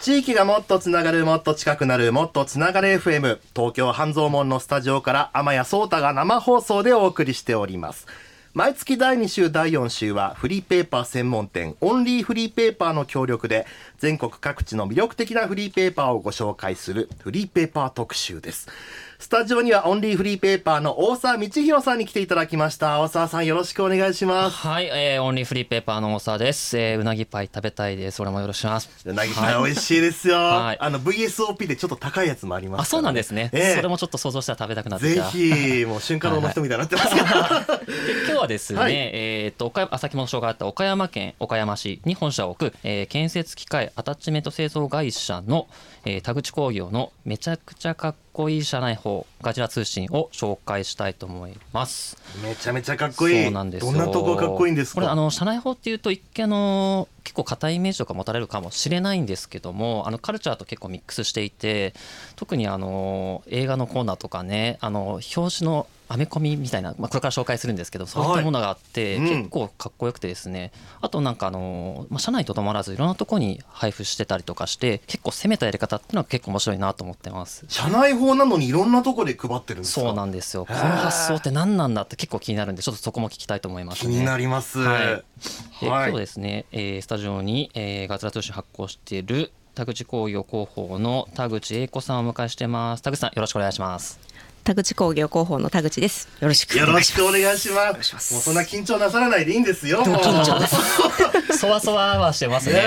地域がもっとつながるもっと近くなるもっとつながる FM 東京半蔵門のスタジオから天谷聡太が生放送でお送りしております。毎月第2週第4週はフリーペーパー専門店オンリーフリーペーパーの協力で全国各地の魅力的なフリーペーパーをご紹介するフリーペーパー特集です。スタジオにはオンリーフリーペーパーの大沢道弘さんに来ていただきました。大沢さんよろしくお願いします。はい、えー、オンリーフリーペーパーの大沢です、えー、うなぎパイ食べたいです。俺もよろしくお願いします。うなぎパイ美味しいですよ、はい。あの VSOP でちょっと高いやつもありますから。あそうなんですね、ええ。それもちょっと想像したら食べたくなってきぜたひもう瞬間の人みたいになってます。けど、で今日はですね、はい。えーっと岡山あ先ほど紹介あった岡山県岡山市に本社を置く、えー建設機械アタッチメント製造会社の、えー田口工業のめちゃくちゃかっこいい社内法ガジラ通信を紹介したいと思います。めちゃめちゃかっこいい。そうなんですよ。どんなとこがかっこいいんですか？これあの社内法っていうと一見あの結構硬いイメージとか持たれるかもしれないんですけどもあのカルチャーと結構ミックスしていて特にあの映画のコーナーとかねあの表紙のアメコミみたいな、まあ、これから紹介するんですけどそういったものがあって、はいうん。結構かっこよくてですね。あとなんかあの、まあ、社内とどまらずいろんなところに配布してたりとかして結構攻めたやり方っていうのは結構面白いなと思ってます。社内法なのにいろんなとこで配ってるんですか？そうなんですよ。この発想って何なんだって結構気になるんでちょっとそこも聞きたいと思いますね。気になります。はい。ではい。今日ですね、えースタジオに、えーガツラ通信発行している田口工業広報の田口英子さんをお迎えしてます。田口さんよろしくお願いします田口工業広報の田口です。よろしくよお願いします。ろしくお願いします。もうそんな緊張なさらないでいいんですよ。もう緊張です。そわそわはしてますね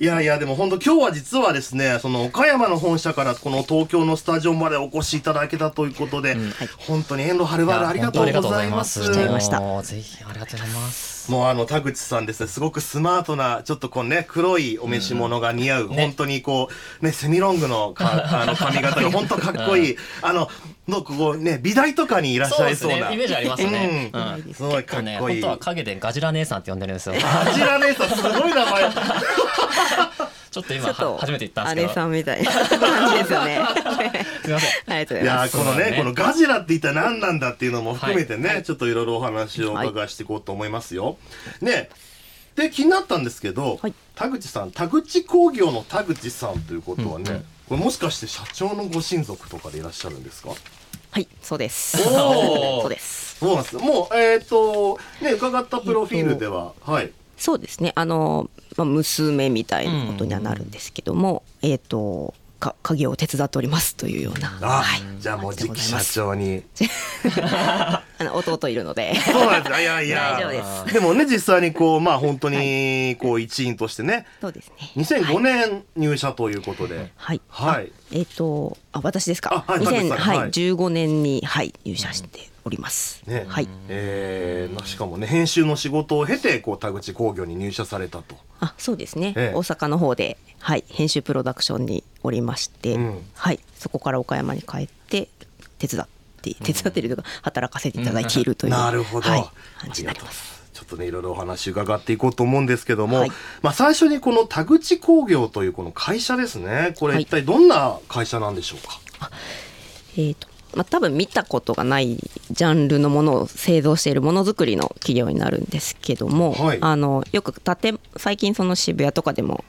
いやいやでも本当今日は実はですねその岡山の本社からこの東京のスタジオまでお越しいただけたということで、本当に遠路はるばるありがとうございます。や本当ありがとうございますしちゃいましたもうぜひありがとうございますもうあの田口さんですねすごくスマートなちょっとこうね黒いお召し物が似合う、本当にこうねセミロングのか あの髪型が本当かっこいい、あののこうね美大とかにいらっしゃいそうな。イメージありますね、うん。うん。すごいかっねこいい。本当は陰でガジラ姉さんって呼んでるんですよ。ガジラ姉さんすごい名前。ちょっと今初めて言ったんですけど。姉さんみたいな感じですよね。すみません。ありがとういございます。やーこのねね。このガジラって一体何なんだっていうのも含めてね、はい。ちょっといろいろお話をお伺いしていこうと思いますよ。ねで気になったんですけど、はい。田口さん田口工業の田口さんということはね、うんうん。これもしかして社長のご親族とかでいらっしゃるんですか？はい、そうです。そうです。そうなんですもうえっ、とね伺ったプロフィールでは、はいそうですね。あの、まあ、娘みたいなことにはなるんですけども、えっ、と、か家業を手伝っておりますというような。あ、はい。じゃあもう次期社長に あの弟いるので。そうなんです。いやいや。大丈夫です。でもね実際にこうまあ本当にこう一員としてね。そうですね。2005年入社ということで、はい。はい。えっ、と、あ、私ですか？あはい田口2000さん。はい、はい。15年に、はい、入社しております。ね。はい。えーしかもね編集の仕事を経てこう田口工業に入社されたと。あそうですね、ええ。大阪の方で、はい、編集プロダクションにおりまして、うん。はい、そこから岡山に帰って手伝って手伝っているというか働かせていただいているという、なるほど、はい、あ感じりがとう。ございまになります。すちょっとねいろいろお話伺っていこうと思うんですけども、はい。まあ最初にこの田口工業というこの会社ですね。これはい。一体どんな会社なんでしょうか、えーとまあ、多分見たことがないジャンルのものを製造しているものづくりの企業になるんですけども、はい。あのよく建最近その渋谷とかでも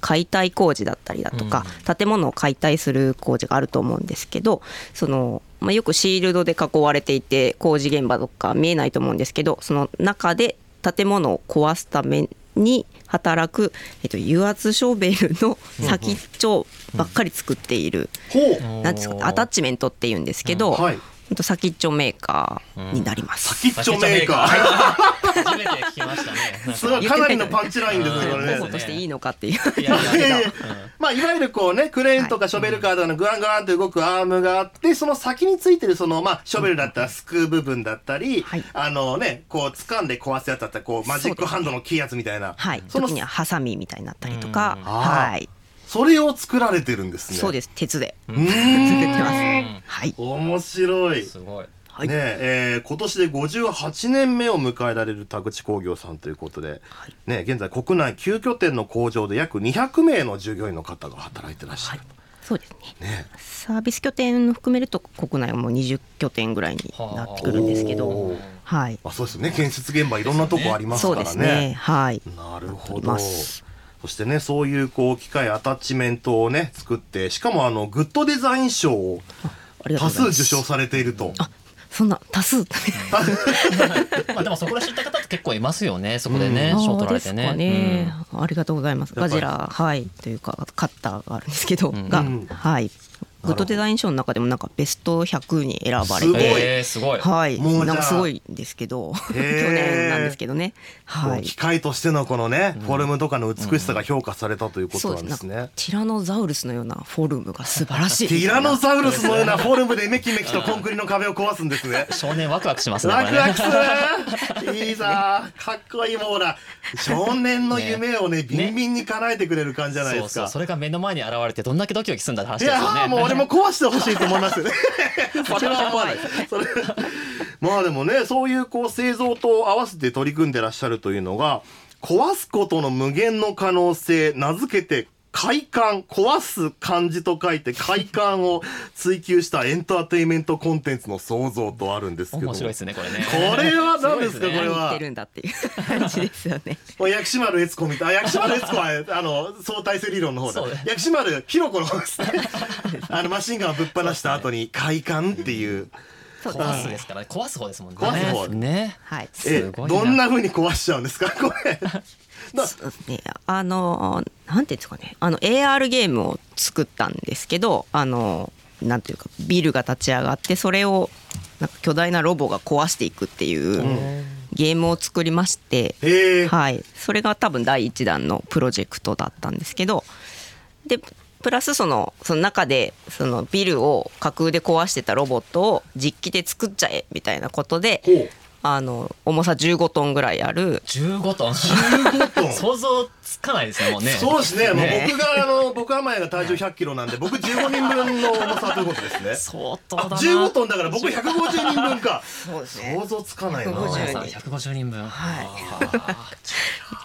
解体工事だったりだとか、建物を解体する工事があると思うんですけどその、まあ、よくシールドで囲われていて工事現場とか見えないと思うんですけどその中で建物を壊すために働く、えっと、油圧ショベルの先っちょばっかり作っている、ほう。なんですかアタッチメントっていうんですけど、はい。ほんと先っちょメーカーになります。先っちょメーカー。初めて聞きましたね。すごいかなりのパンチラインですねこれねとしてい。い。のかってい。う。まあい。わゆるこうねクレーンとかショベルカーとかのグワングワンと動くアームがあってその先につい。てるそのまあショベルだったらすくう部分だったり、はい。あのねこう掴んで壊すやつだったらこうマジックハンドのキーやつみたい。なはい、その時にはハサミみたい。になったりとか、うんはい、それを作られてるんですね。そうです。鉄で。う作ってます。はい、面白い。すごい。はい。ねえー今年で58年目を迎えられる田口工業さんということで、ね、現在国内9拠点の工場で約200名の従業員の方が働いてらっしゃる、そうですね。ねサービス拠点を含めると国内はもう20拠点ぐらいになってくるんですけど、はい、まあ、そうですよね。建設現場いろんなとこありますかそうらねですね。はい、なるほいどますそしてねそういうこう機械アタッチメントをね作ってしかもあのグッドデザイン賞を多数受賞されていると。そんな多数。まあでもそこで知った方って結構いますよねそこでねあー賞取られてね。ですかね、ありがとうございます。ガジラはいというかカッターがあるんですけど、うん。が、うん。はいグッドデザイン賞の中でもなんかベスト100に選ばれすごい。てえーすごい。はい。もうなんかすごいんですけど。去年なんですけどね。はい。機械としてのこのね、フォルムとかの美しさが評価されたということなんですね。なんかティラノザウルスのようなフォルムが素晴らしい。ティラノザウルスのようなフォルムでめきめきとコンクリの壁を壊すんですね。少年ワクワクしますねねワクワクする。いいさかっこいいもうほら少年の夢をねビンビンに叶えてくれる感じじゃないですか。そうそう。それが目の前に現れてどんだけドキドキするんだって話いですよねも壊してほしいと思います。それは思わない。それまあでもねそういうこう製造と合わせて取り組んでらっしゃるというのが壊すことの無限の可能性名付けて快感壊す漢字と書いて快感を追求したエンターテインメントコンテンツの創造とあるんですけど。面白いですねこれね。これは何ですかすねこれは。言ってるんだっていう感じですよね。もう薬師丸悦子みたいな薬師丸悦子はあの相対性理論の方だ。薬師丸ひろ子の方ですね。あのマシンガンをぶっ放した後に快感っていう。壊すですから壊す方ですもんね。壊す方ね。はい。えすごいどんな風に壊しちゃうんですか？これね、あのなんていうんですかね。あの AR ゲームを作ったんですけどあのなんていうかビルが立ち上がってそれをなんか巨大なロボが壊していくっていうゲームを作りまして、はい、それが多分第一弾のプロジェクトだったんですけどでプラスそのその中でそのビルを架空で壊してたロボットを実機で作っちゃえみたいなことであの重さ15トンぐらいある。15トン？15トン？想像つかないですねもうね。そうですね。もうね僕があの僕は前が体重100キロなんで僕15人分の重さということですね。相当だあな15トンだから僕150人分か。そうです想像つかないな。150皆さん150人。分。はい。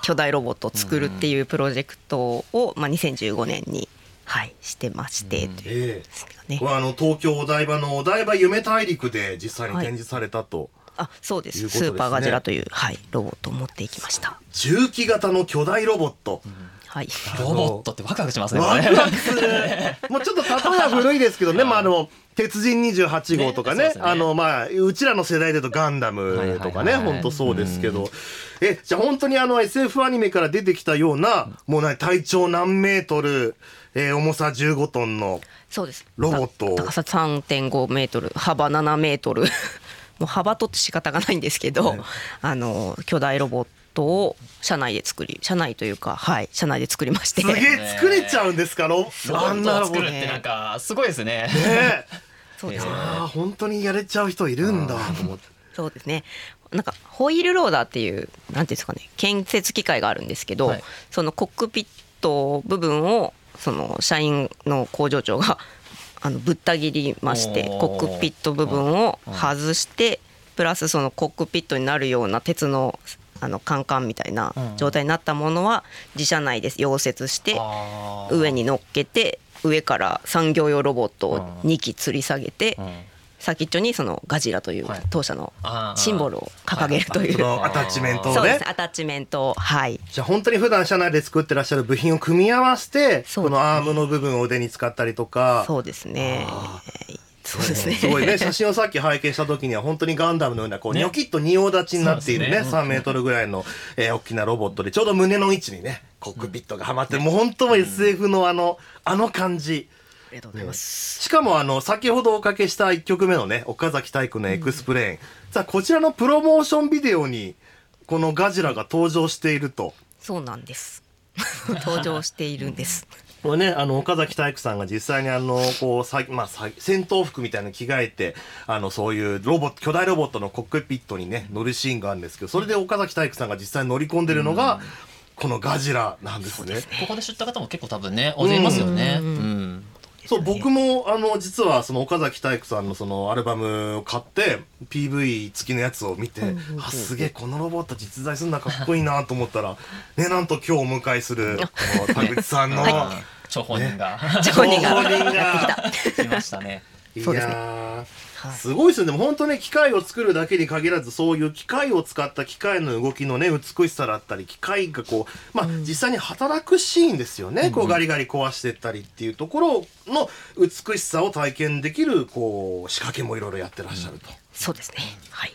巨大ロボットを作るっていうプロジェクトを、まあ、2015年に、はい、してまして、うんというえですけどね。えこれあの東京お台場のお台場夢大陸で実際に展示されたと、あそうです。ね。スーパーガジラという、はい、ロボットを持っていきました。重機型の巨大ロボット、はい、ロボットってワクワクしますねこワれクワクする。もうちょっと例えは古いですけどね、まああの鉄人28号とかねねね。あのまあうちらの世代で言うとガンダムとかねはいはいはい本当そうですけど、えじゃあ本当にあの SF アニメから出てきたような、もうね体長何メートル、えー重さ15トンのそうです。ロボット高さ3.5メートル幅7メートルもう幅とって仕方がないんですけど、あの巨大ロボットを社内で作り社内というかはい社内で作りまして。すげえ作れちゃうんですかロあんット。を作なロボットってなんかすごいですね。え。そうですね。ああ本当にやれちゃう人いるんだ。と思ってそうですね。なんかホイールローダーっていうなんていうんですかね建設機械があるんですけど、はい。そのコックピット部分をその社員の工場長があのぶった切りましてコックピット部分を外してプラスそのコックピットになるような鉄のあのカンカンみたいな状態になったものは自社内で溶接して上に乗っけて上から産業用ロボットを2機吊り下げてうん先っちょにそのガジラというはい。当社のシンボルを掲げるという、そのアタッチメントをね。そうです。アタッチメントを。はい。じゃあ本当に普段社内で作ってらっしゃる部品を組み合わせてこのアームの部分を腕に使ったりとか。そうですね。そうですね。すごいね。写真をさっき拝見した時には本当にガンダムのようなこうね。ニョキッと仁王立ちになっているねそうですね。3メートルぐらいの、えー大きなロボットでちょうど胸の位置にねコックピットがはまってるもう本当も SF のあのあの感じ。ありがとうございます。しかもあの先ほどおかけした1曲目のね岡崎体育の Explain、さあこちらのプロモーションビデオにこのガジラが登場していると。そうなんです。登場しているんです。これね、あの、岡崎体育さんが実際にあの、こう、さまあ、さ戦闘服みたいなの着替えて、あの、そういうロボット、巨大ロボットのコックピットにね、乗るシーンがあるんですけど、それで岡崎体育さんが実際に乗り込んでるのが、このガジラなんですね。ここで知った方も結構多分ね大勢いますよね。うんそう、僕も、あの、実は、その岡崎体育さんのそのアルバムを買って、PV 付きのやつを見て、あ、すげえ、このロボット実在するのはかっこいいなと思ったら、ね、なんと今日お迎えする、この田口さんの、あー張本人が。張本人が張本人が。やってきた。来ましたねそうですね。いやーはい。すごいですよね。でも本当ね機械を作るだけに限らずそういう機械を使った機械の動きのね美しさだったり機械がこうまあ、実際に働くシーンですよね、こうガリガリ壊してったりっていうところの美しさを体験できるこう仕掛けもいろいろやってらっしゃると。そうですね。はい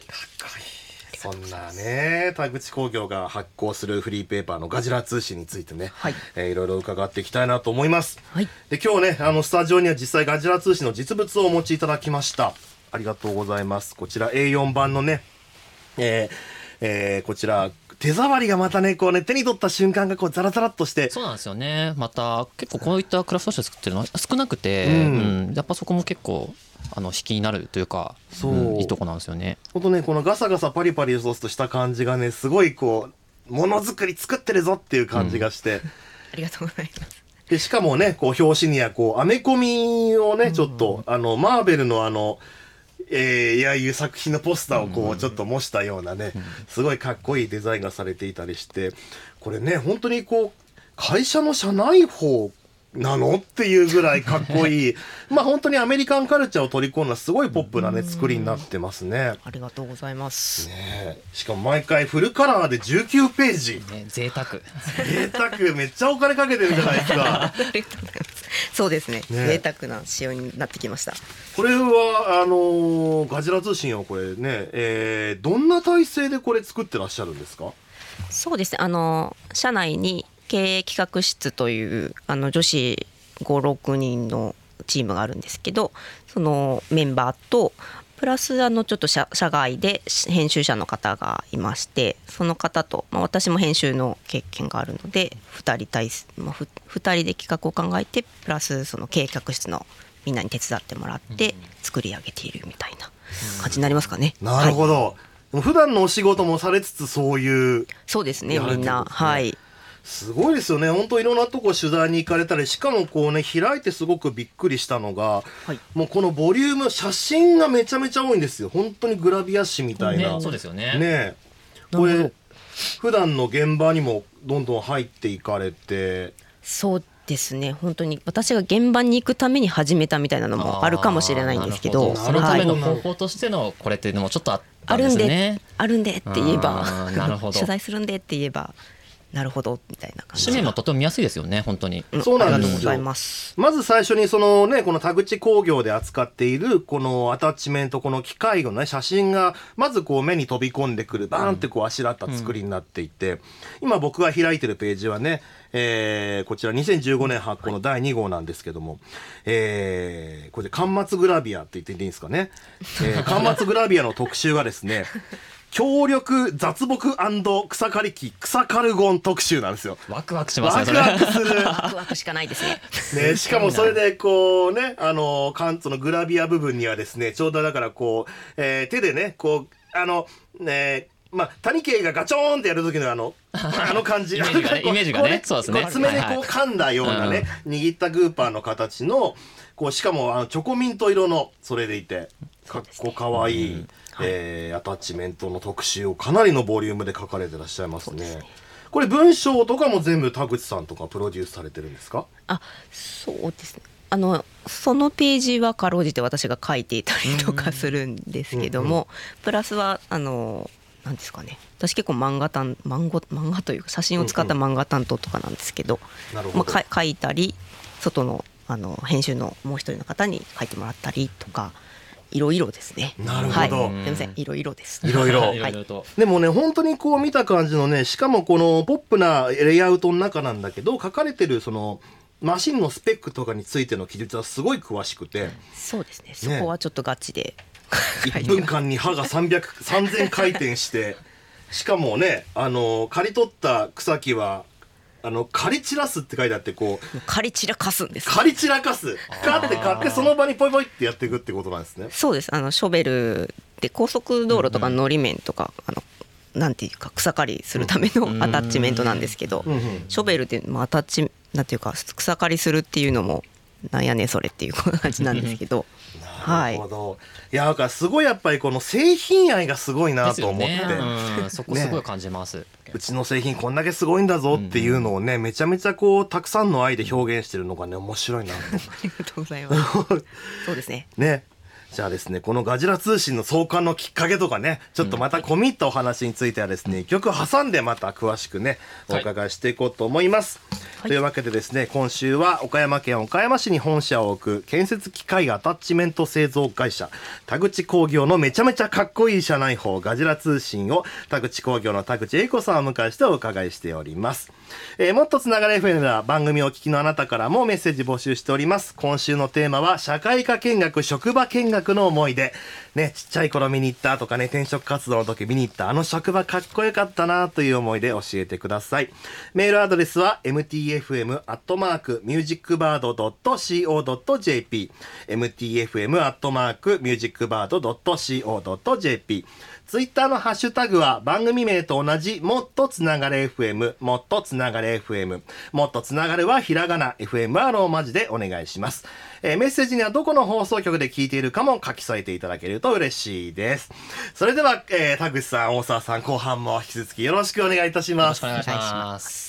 そんなね田口工業が発行するフリーペーパーのガジラ通信についてね、はいえーいろいろ伺っていきたいなと思います。はいで今日ねあのスタジオには実際ガジラ通信の実物をお持ちいただきました。ありがとうございます。こちら A4 版のね、えーえーこちら手触りがまたねこうね手に取った瞬間がこうザラザラっとして。そうなんですよね。また結構こういったクラフト紙で作ってるのは少なくて、ううん。んやっぱそこも結構あの引きになるというかそう。んいいとこなんですよね。ほんとねこのガサガサパリパリソースとした感じがねすごいこうものづくり作ってるぞっていう感じがして。ありがとうございます。でしかもねこう表紙にはこうアメコミをねちょっと、あのマーベルのあのえー、いやいう作品のポスターをこうちょっと模したようなね、すごいかっこいいデザインがされていたりしてこれね本当にこう会社の社内法なのっていうぐらいかっこいい。まあ本当にアメリカンカルチャーを取り込んだすごいポップなね作りになってますね。ありがとうございます。ねえ。しかも毎回フルカラーで19ページ。ね贅沢。贅沢。めっちゃお金かけてるじゃないですか。そうですね。ね。贅沢な仕様になってきました。これはあのーガジラ通信はこれね、えーどんな体制でこれ作ってらっしゃるんですか？そうですね。あの社内に経営企画室というあの女子56人のチームがあるんですけどそのメンバーとプラスあのちょっと社社外で編集者の方がいましてその方と、まあ、私も編集の経験があるので2人対す、まあ、ふ2人で企画を考えてプラスその経営企画室のみんなに手伝ってもらって作り上げているみたいな感じになりますかね。なるほはい。ど、普段のお仕事もされつつそういうそうですね。みんな。はいすごいですよね。本当いろんなとこ取材に行かれたりしかもこうね開いてすごくびっくりしたのが、はい。もうこのボリューム写真がめちゃめちゃ多いんですよ。本当にグラビア紙みたいな、ねそうですよね。ね。えこれ普段の現場にもどんどん入っていかれて。そうですね。本当に私が現場に行くために始めたみたいなのもあるかもしれないんですけど。そのためのはい方法としてのこれっていうのもちょっとあったんであるんですねあるんでって言えば。あーなるほど。取材するんでって言えばなるほどみたいな感じ。紙面もとても見やすいですよね本当に。うん。そうなんですよ。ありがとうございます。まず最初にそのね、この田口工業で扱っているこのアタッチメント、この機械のね、写真がまずこう目に飛び込んでくる、バーンってこうあしらった作りになっていて、今僕が開いてるページはね、えーこちら2015年発行の第2号なんですけども、えーこれで巻末グラビアって言っていいんですかね。えー、巻末グラビアの特集がですね、強力雑木草刈り機草カルゴン特集なんですよ。ワクワクしますワクねそれ。ワクする。ワクワクしかないですね。ね、しかもそれでこうね、あの、カンツのグラビア部分にはですね、ちょうどだからこう、えー手でね、こう、あの、ね、まあ、谷圭がガチョーンってやる時のあの、あの感じ。イメージがねこイメージがねこそうですね。こ爪でこう噛んだようなね、握ったグーパーの形の、こう、しかもあのチョコミント色の、それでいて、かっこかわい。い、えーアタッチメントの特集をかなりのボリュームで書かれてらっしゃいますね。これ文章とかも全部田口さんとかプロデュースされてるんですか？あそうですね。あのそのページはかろうじて私が書いていたりとかするんですけども、プラスはあのなんですかね。私結構漫画担漫画漫画というか写真を使った漫画担当とかなんですけど、なるほど。まあ、か書いたり外のあの編集のもう一人の方に書いてもらったりとかいろいろですね。なるほど。はい、すみません。いろいろです。いろい。ろいろいでもね本当にこう見た感じのねしかもこのポップなレイアウトの中なんだけど書かれてるそのマシンのスペックとかについての記述はすごい詳しくて。そうですね。そこはちょっとガチで、1分間に刃が300 3000回転して。しかもねあの刈り取った草木はあの刈り散らすって書いてあってこう刈り散らかすんです刈り散らかす。カって買ってその場にポイポイってやっていくってことなんですね。そうです。あのショベルで高速道路とかのり面とか、あのなんていうか草刈りするためのアタッチメントなんですけど、うんうんショベルで、まあ、アタッチなんていうか草刈りするっていうのもなんやねんそれっていう感じなんですけど。なるほど、い、やだからすごいやっぱりこの製品愛がすごいなと思って、ねうん、そこすごい感じます、うちの製品こんだけすごいんだぞっていうのをね、めちゃめちゃこうたくさんの愛で表現してるのがね面白いなと。ありがとうございます。そうですね。ね。じゃあですね、このガジラ通信の創刊のきっかけとかね、ちょっとまた込み入ったお話についてはですね、曲挟んでまた詳しくね、おはい伺いしていこうと思います。というわけでですね、今週は岡山県岡山市に本社を置く建設機械アタッチメント製造会社、田口工業のめちゃめちゃかっこいい社内報ガジラ通信を田口工業の田口英子さんを迎えしてお伺いしております。えーもっとつながれ FM では番組をお聞きのあなたからもメッセージ募集しております。今週のテーマは社会科見学、職場見の思い出。ね、ちっちゃい頃見に行ったとかね、転職活動の時見に行ったあの職場かっこよかったなという思い出教えてください。メールアドレスは mtfm.musicbird.co.jp mtfm.musicbird.co.jp ツイッターのハッシュタグは番組名と同じもっとつながれ FM もっとつながれ FM もっとつながれはひらがな。FM はローマ字でお願いします、えーメッセージにはどこの放送局で聞いているかも書き添えていただけると嬉しいです。それでは、えー田口さん大沢さん後半も引き続きよろしくお願いいたしよろます。しくお願いします。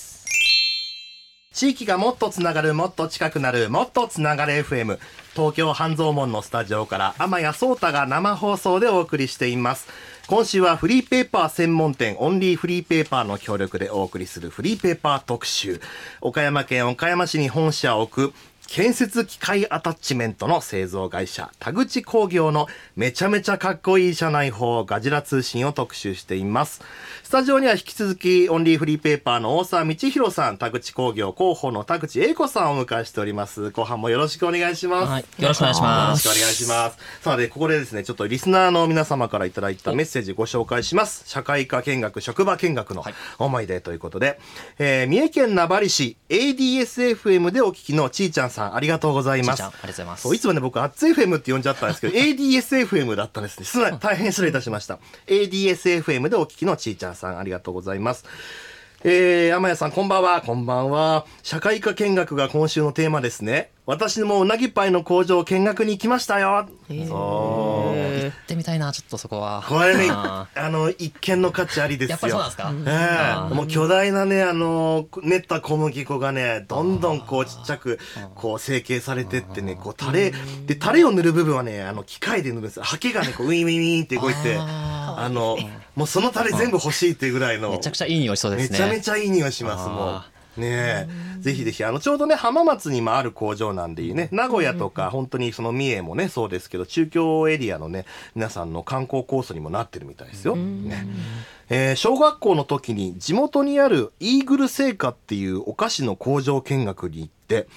地域がもっとつながるもっと近くなるもっとつながれ FM 東京半蔵門のスタジオから天谷壮太が生放送でお送りしています今週はフリーペーパー専門店オンリーフリーペーパーの協力でお送りするフリーペーパー特集。岡山県岡山市に本社を置く建設機械アタッチメントの製造会社田口工業のめちゃめちゃかっこいい社内法ガジラ通信を特集しています。スタジオには引き続きオンリーフリーペーパーの大沢道弘さん田口工業広報の田口英子さんをお迎えしております。後半もよろしくお願いします、はいよろしくお願いします。よろしくお願いします。さあでここでですねちょっとリスナーの皆様からいただいたメッセージご紹介します。社会科見学職場見学のはい。思い出ということで、えー三重県名張市 ADSFM でお聞きのちーちゃんさんありがとうございます。ちーちゃんありがとうございます。そういつもね僕アッツ FM って呼んじゃったんですけど ADSFM だったんですね。す大変失礼いたしました。ADSFM でお聞きのちーちゃんさんありがとうございます。えー、天谷さんこんばんは。こんばんは。社会科見学が今週のテーマですね。私もうなぎパイの工場見学に行きましたよ。行ってみたいなちょっとそこは。これねああの一見の価値ありですよ。ーやっぱりそうなんですか、ええあー。もう巨大なねあの練った小麦粉がねどんどんこうちっちゃくこう成形されてってねこうタレでタレを塗る部分はねあの機械で塗るんですよ。ハケがねこうウィンウィンウィンって動いてああのもうそのタレ全部欲しいっていうぐらいの。めちゃくちゃいい匂いしそうですね。めちゃめちゃいい匂いしますもあうねえぜひぜひあのちょうどね浜松にもある工場なんでね名古屋とか本当にその三重もねそうですけど中京エリアのね皆さんの観光コースにもなってるみたいですよ。ねえー小学校の時に地元にあるイーグル製菓っていうお菓子の工場見学に行って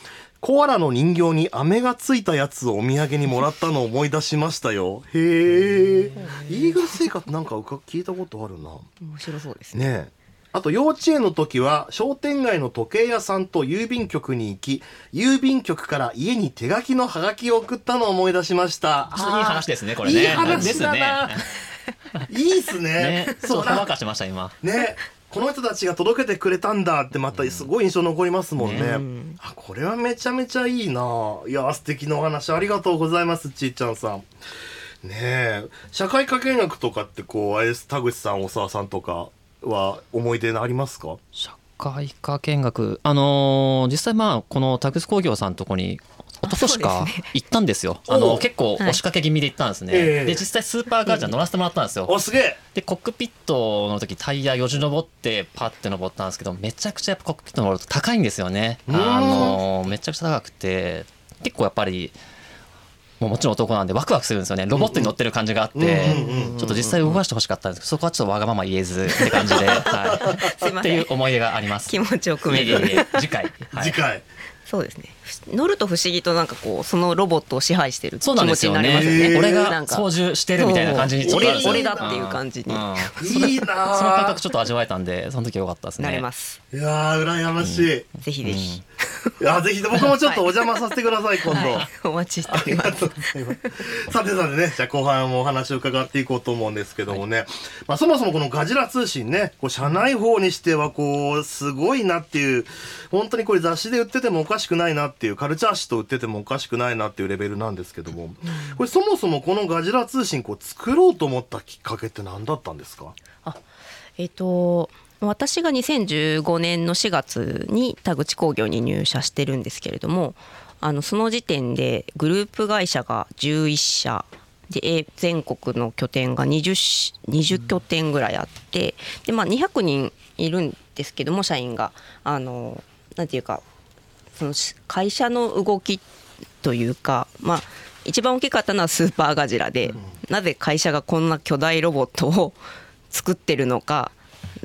コアラの人形に飴がついたやつをお土産にもらったのを思い出しましたよ。へえ。イーグル製菓ってなんか聞いたことあるな。面白そうですねねえあと幼稚園の時は商店街の時計屋さんと郵便局に行き郵便局から家に手書きのハガキを送ったのを思い出しました。いい話ですねこれね。いい話だな、いいっすね。ねそう。ほかしました今。ねこの人たちが届けてくれたんだってまたすごい印象残りますもんね、ね。あこれはめちゃめちゃいいな。いや素敵なお話ありがとうございますちーちゃんさん。ねえ。社会科見学とかってこうあれです田口さん大沢さんとかは思い出ありますか？社会科見学。あのー実際まあこのタクス工業さんのとこに一昨年かそうです行ったんですよ。あ おう。の結構押しかけ気味で行ったんですね、ええ。で実際スーパーカージャー乗らせてもらったんですよ、おすげえ。でコックピットの時タイヤよじ登ってパッて登ったんですけどめちゃくちゃやっぱコックピット登ると高いんですよね。うん。あのめちゃくちゃ高くて結構やっぱりもうもちろん男なんでワクワクするんですよね。ロボットに乗ってる感じがあってちょっと実際動かしてほしかったんですけどそこはちょっとわがまま言えずって感じで、はい、すいません。っていう思い出があります。気持ちをい組めるえいえいえ次回、はい。次回そうですね。ふ乗ると不思議となんかこうそのロボットを支配してる気そうなん持ちになですよねりますよね。俺がなんか。操縦してるみたいな感じに俺俺だっていう感じに。うん。うんいいなあその感覚ちょっと味わえたんでその時は良かったですね。なれますいやー羨ましい、いぜひぜひ、やぜひ僕もちょっとお邪魔させてください今度、はい、お待ちしております。さてさてね、じゃあ後半もお話を伺っていこうと思うんですけどもね、まあそもそもこのガジラ通信ね、こう社内法にしてはこう、すごいなっていう、本当にこれ雑誌で売っててもおかししくないなっていうカルチャー誌と売っててもおかしくないなっていうレベルなんですけども、これそもそもこのガジラ通信こう作ろうと思ったきっかけって何だったんですか？あえっ、と私が2015年の4月に田口工業に入社してるんですけれどもあのその時点でグループ会社が11社で全国の拠点が 20, 20拠点ぐらいあってで、まあ、200人いるんですけども社員が。あのなんていうかその会社の動きというかまあ一番大きかったのはスーパーガジラで、なぜ会社がこんな巨大ロボットを作ってるのか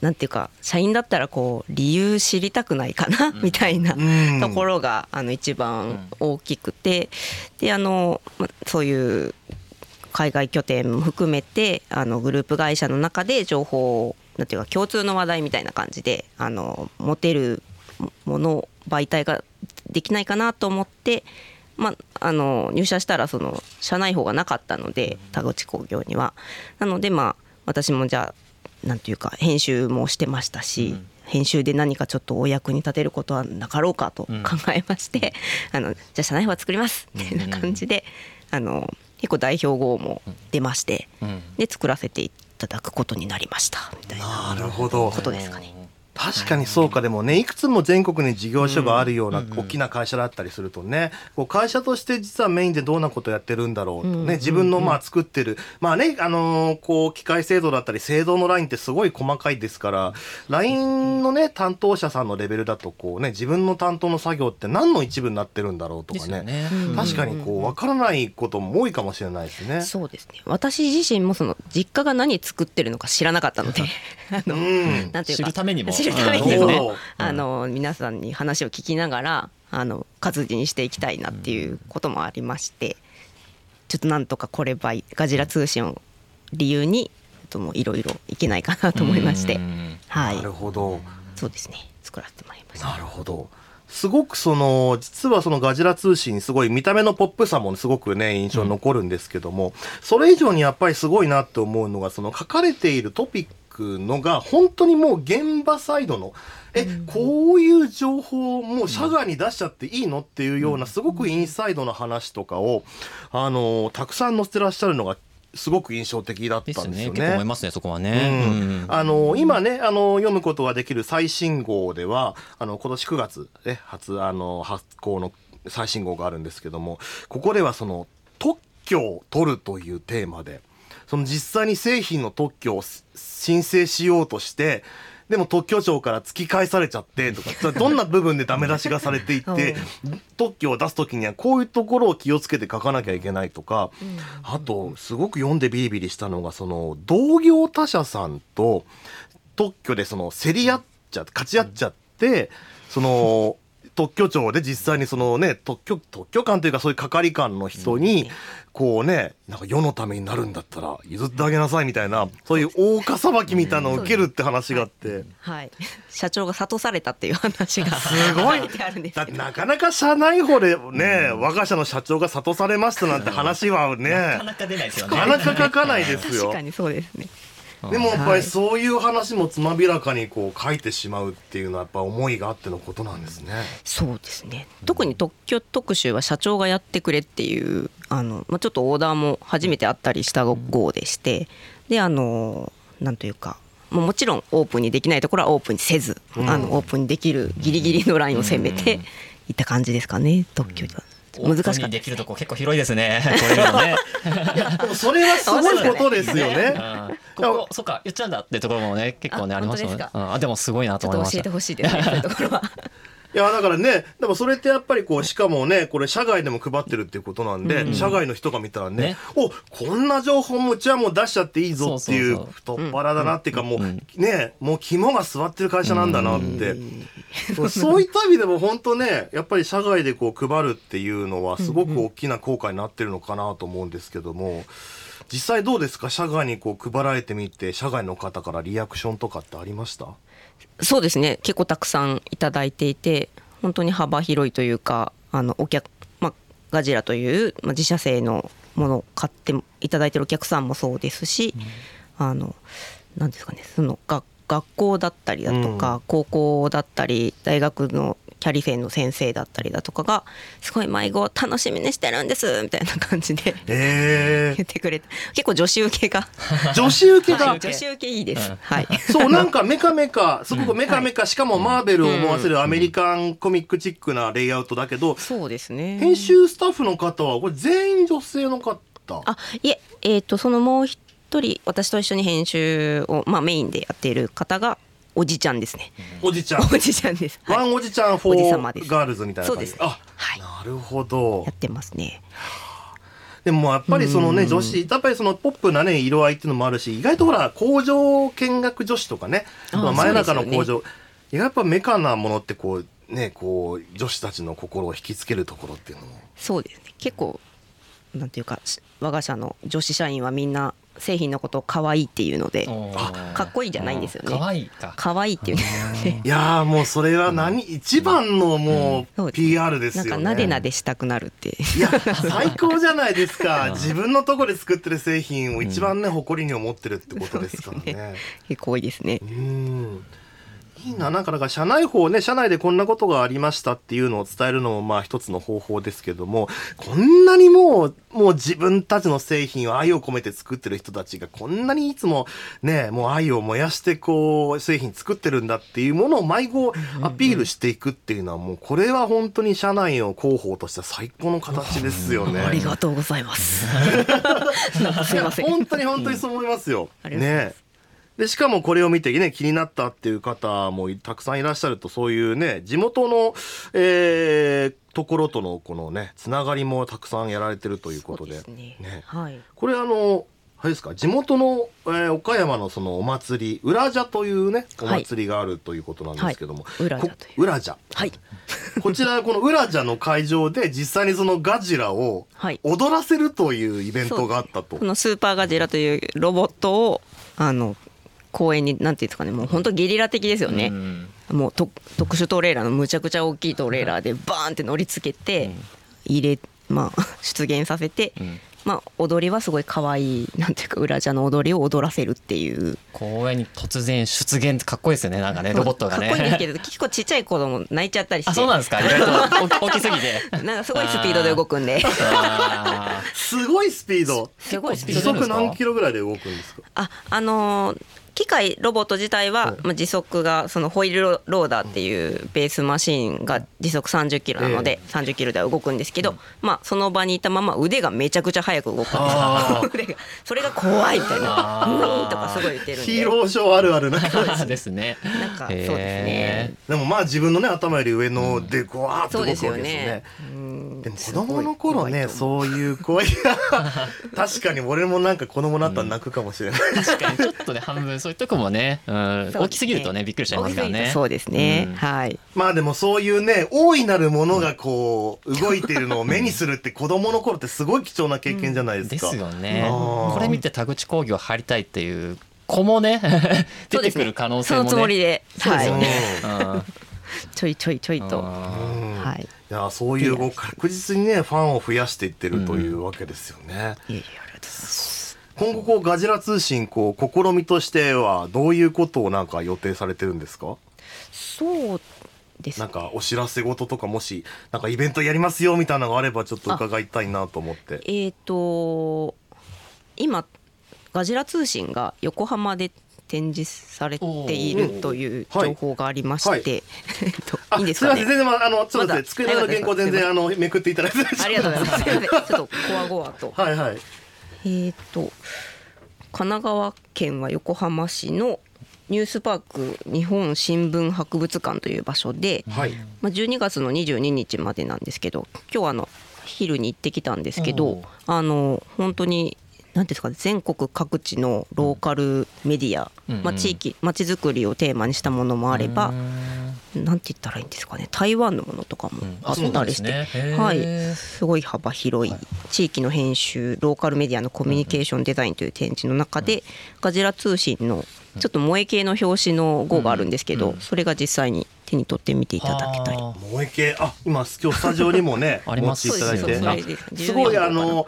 なんていうか社員だったらこう理由知りたくないかな、みたいなところがあの一番大きくて、であのそういう海外拠点も含めてあのグループ会社の中で情報をなんていうか共通の話題みたいな感じであの持てるもの媒体ができないかなと思って。まあ、あの入社したらその社内法がなかったので田口工業には。なのでまあ私もじゃあなんていうか編集もしてましたし、うん、編集で何かちょっとお役に立てることはなかろうかと考えまして、うん、あのじゃあ社内法は作ります。みたいな感じで、あの結構代表号も出まして、で作らせていただくことになりました。みたいなことですかね。確かにそうか。でもねい。くつも全国に事業所があるような大きな会社だったりするとねこう会社として実はメインでどんなことやってるんだろうとね自分のまあ作ってる。まあねあのこう機械制度だったり制度のラインってすごい細かいですから LINE のね担当者さんのレベルだとこうね自分の担当の作業って何の一部になってるんだろうとかね確かにこう分からないことも多いかもしれないですね。そうですね。私自身もその実家が何作ってるのか知らなかったのであの、なんていうか知るためにも。知るためにですね、あの皆さんに話を聞きながらあの活字にしていきたいなっていうこともありまして、ちょっとなんとかこればガジラ通信を理由にともいろいろいけないかなと思いまして、はい、なるほど。そうですね。作らせてもらいました。なるほど。すごくその実はそのガジラ通信すごい見た目のポップさもすごくね印象に残るんですけども、それ以上にやっぱりすごいなって思うのがその書かれているトピッくのが本当にもう現場サイドのえ、うん、こういう情報をもう社外に出しちゃっていいの？っていうようなすごくインサイドの話とかをあのたくさん載せてらっしゃるのがすごく印象的だったんですよね。ね思いますねそこはね。うん、あの今ねあの読むことができる最新号ではあの今年9月ね初あの発行の最新号があるんですけどもここではその特許を取るというテーマで。その実際に製品の特許を申請しようとしてでも特許庁から突き返されちゃってとかどんな部分でダメ出しがされていって 特許を出す時にはこういうところを気をつけて書かなきゃいけないとかあとすごく読んでビリビリしたのがその同業他社さんと特許でその競り合っちゃって勝ち合っちゃってその特許庁で実際にそのね特許特許官というかそういう係官の人にこうねなんか世のためになるんだったら譲ってあげなさいみたいなそういう大岡裁きみたいなのを受けるって話があって、はい、社長が諭されたっていう話がすごい。だってなかなか社内法でね、我が社の社長が諭されましたなんて話はねなかなか出ないですよね。なかなか書かないですよ。確かにそうですねでもやっぱりそういう話もつまびらかにこう書いてしまうっていうのはやっぱ思いがあってのことなんですね。そうですね。特に特許特集は社長がやってくれっていうあのまあちょっとオーダーも初めてあったりした号でして、であのなんというか。もちろんオープンにできないところはオープンにせず、うん、あのオープンにできるギリギリのラインを攻めていった感じですかね、特許では。難しかできるとこ結構広いですね。これそれはすごいことですよね。ここそっか言っちゃうんだってところもね結構ねありますよね。あでもすごいなと思いました。教えてほしいですね。そういうところは。いやだからねでもそれってやっぱりこうしかもねこれ社外でも配ってるっていうことなんで、うん、社外の人が見たらねね。おこんな情報もうちはもう出しちゃっていいぞっていう太っ腹だなっていうかもうねもう肝が据わってる会社なんだなって、うそういった意味でも本当ねやっぱり社外でこう配るっていうのはすごく大きな効果になってるのかなと思うんですけども。実際どうですか？社外にこう配られてみて社外の方からリアクションとかってありました？そうですね。結構たくさんいただいていて本当に幅広いというかあのお客、まあ、ガジラという、まあ、自社製のものを買っていただいてるお客さんもそうですし、うん、あのですかね。その学学校だったりだとか、うん、高校だったり大学のキャリセンの先生だったりだとかがすごい迷子を楽しみにしてるんですみたいな感じでえ言ってくれて結構女子受けがー、女子受けがはい女子受けいいです、うんはい。そうなんかメカメカすごくメカメカ、しかもマーベルを思わせるアメリカンコミックチックなレイアウトだけど、そうですね。編集スタッフの方はこれ全員女性の方？あいええー、とそのもう一人私と一緒に編集を、まあ、メインでやっている方がおじちゃんですね、おじちゃん。おじちゃんです、はい。 one おじちゃん four girls みたいな感じ。そうです。あ、はい。なるほど。やってますね。でもやっぱりそのねうん。女子やっぱりそのポップなね色合いっていうのもあるし意外とほら工場見学女子とかねあまあ真夜中の工場、やっぱメカなものってこうねこう女子たちの心を引きつけるところっていうのも。そうですね。結構なんていうかし我が社の女子社員はみんな製品のことを可愛いっていうのでかっこいいじゃないんですよね。可愛いか。可愛いっていういやーもうそれは何、一番のもうそうです PR ですなんよね。かなでなでしたくなるって。いや最高じゃないですか。自分のところで作ってる製品を一番ね誇りに思ってるってことですからね。結構多いですね。うんいいななんかだから社内法ね社内でこんなことがありましたっていうのを伝えるのもまあ一つの方法ですけどもこんなにもうもう自分たちの製品を愛を込めて作ってる人たちがこんなにいつもねもう愛を燃やしてこう製品作ってるんだっていうものを迷子アピールしていくっていうのはもうこれは本当に社内の広報としては最高の形ですよね。ありがとうございます すいません本当に本当にそう思いますよ。ね。でしかもこれを見てね気になったっていう方もたくさんいらっしゃるとそういうね地元の、えーところとのこのねつながりもたくさんやられてるということで。ですね。ね。はい。これあのあれですか地元の、えー岡山のそのお祭り裏茶というねお祭りがあるということなんですけども、はい。裏茶とい裏茶。はい。こちらこの裏茶の会場で実際にそのガジラをはい。踊らせるというイベントがあったと。このスーパーガジラというロボットをあの公園になんていうんですかねもう本当ゲリラ的ですよね、うん。もうと特殊トレーラーのむちゃくちゃ大きいトレーラーでバーンって乗り付けて入れまあ 出現させて、ん。まあ踊りはすごい可愛いなんていうか裏茶の踊りを踊らせるっていう。公園に突然出現ってかっこいいですよねなんかねロボットがね。かっこいいんですけど 結構ちっちゃい子供泣いちゃったりして。あそうなんですか？意外と大大きすぎて。なんかすごいスピードで動くんで。あすごいスピード。すごいスピ時ード速何キロぐらいで動くんですか？ああのー機械ロボット自体は、まあ、時速がそのホイールローダーっていうベースマシーンが時速30キロなので、30キロでは動くんですけど、まあ、その場にいたまま腕がめちゃくちゃ速く動くんですそれが怖いみたいな「あー。うーん」とかすごい言ってるんで。ヒーローショーあるあるな。ーですね。なんかそうですへね。でもまあ自分のね頭より上のでこうわーって動くわけですよね。ね。うん。でも子供の頃ねそういう声確かに俺もなんか子供になったら泣くかもしれない。確かにちょっとね半分そういうとこもね、うん、そうですね。大きすぎるとねびっくりしちゃいますからね。そうですね、うん。はい。まあでもそういうね大いなるものがこう動いているのを目にするって子供の頃ってすごい貴重な経験じゃないでか。ですすよね。これ見て田口工業入りたいっていう子もね 出てくる可能性もね。そのつもりで、はい。ちょいちょいちょいと、はい。いやそういう確実にねファンを増やしていってるというわけですよね。いえいえありがとうございます今後こうガジラ通信こう試みとしてはどういうことをなんか予定されてるんですか？そうです。なんかお知らせ事とかもしなんかイベントやりますよみたいなのがあればちょっと伺いたいなと思って。えー、と今ガジラ通信が横浜で展示されているというはい情報がありまして、はいえっとあい。いんですかね？すいません全然まああのちょっとね机の原稿全然あのめくっていただいてありがとうございます。すいません。ちょっとこわごわと。はいはいえー、と神奈川県は横浜市のニュースパーク日本新聞博物館という場所で、はい。まあ、12月の22日までなんですけど今日はあの昼に行ってきたんですけどあの本当に何ですかね全国各地のローカルメディア、うん。まあ、地域まちづくりをテーマにしたものもあれば、なんて言ったらいいんですかね台湾のものとかもあったりして、ね。へー。はい、すごい幅広い地域の編集ローカルメディアのコミュニケーションデザインという展示の中で、ガジラ通信のちょっと萌え系の表紙の号があるんですけど、うん。それが実際に手に取ってみていただきたい。は萌え系。あ今今日スタジオにもね ありますお持ちいただいて。そうですそうですあすごいあの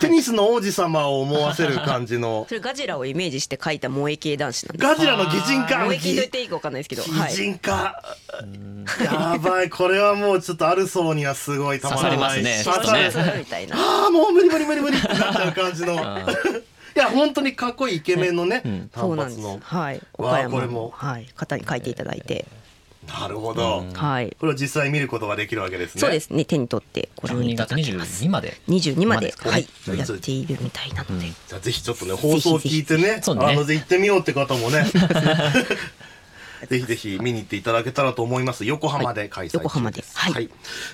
テニスの王子様を思わせる感じの。それガジラをイメージして描いた萌え系男子なんです。ガジラの擬人化？萌え系と言っていいか分かんないですけど、はい。擬人化、やばい。これはもうちょっとある層にはすごいたまらない刺さりますねみたいな。ああもう無理無理無理無理ってなっちゃう感じの。いや本当にかっこいいイケメンのね、そうなんです。単発の。はい。岡山これも。はい。方に描いていただいて、なるほど、はい。これを実際見ることができるわけですね。そうですね。手に取ってご覧い12月ただけます。22まで。22まで、まはい。はいやっているみたいなので、じゃあぜひちょっとね放送を聞いてね。あのぜひ行ってみようって方もね ぜひぜひ見に行っていただけたらと思います。横浜で開催中です、横浜で。はい。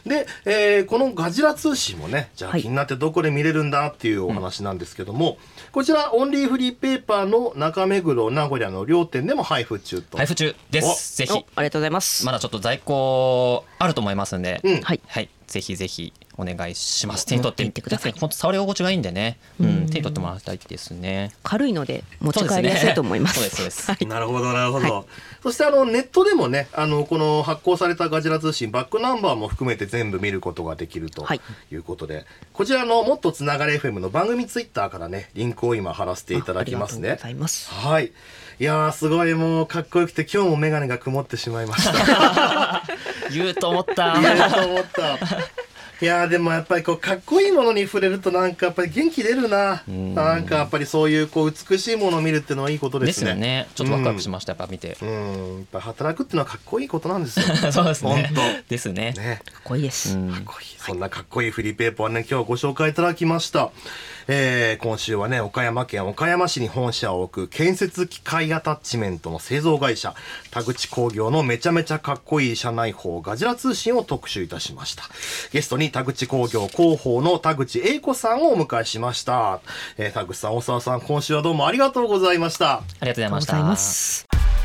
で、えーこのガジラ通信もねじゃあはい気になってどこで見れるんだっていうお話なんですけども、こちらオンリーフリーペーパーの中目黒名古屋の両店でも配布中と。配布中です。ぜおひありがとうございます、まだちょっと在庫あると思いますんで、うん。はい。はい、ぜひぜひお願いします。手に取って持ってください。本当触り心地がいいんでね、うん、手に取ってもらいたいですね。軽いので持ち帰りやすいと思います。そうで。すねそうですそうです。なるほどなるほど、そしてあのネットでもねあのこの発行されたガジラ通信バックナンバーも含めて全部見ることができるとはい。いうことで、こちらのもっとつながれ FM の番組ツイッターからねリンクを今貼らせていただきますね。あありがとうございます。はい。いやーすごい。もうかっこよくて今日も眼鏡が曇ってしまいました。言うと思った。言えると思ったいやーでもやっぱりこうかっこいいものに触れるとなんかやっぱり元気出るな。なんかやっぱりそういうこう美しいものを見るっていうのはいいことでですすねよね。ちょっとワクワクしました、やっぱ見て。うん。やっぱ働くっていうのはかっこいいことなんですよ。そうですね。本。ですね。当ね。かっこいいです、うん。かっこいい。そんなかっこいいフリーペーパーをね今日ご紹介いただきました、えー今週はね岡山県岡山市に本社を置く建設機械アタッチメントの製造会社田口工業のめちゃめちゃかっこいい社内報ガジラ通信を特集いたしました。ゲストに田口工業広報の田口英子さんをお迎えしました、えー田口さん大沢さん今週はどうもありがとうございました。ありがとうございました。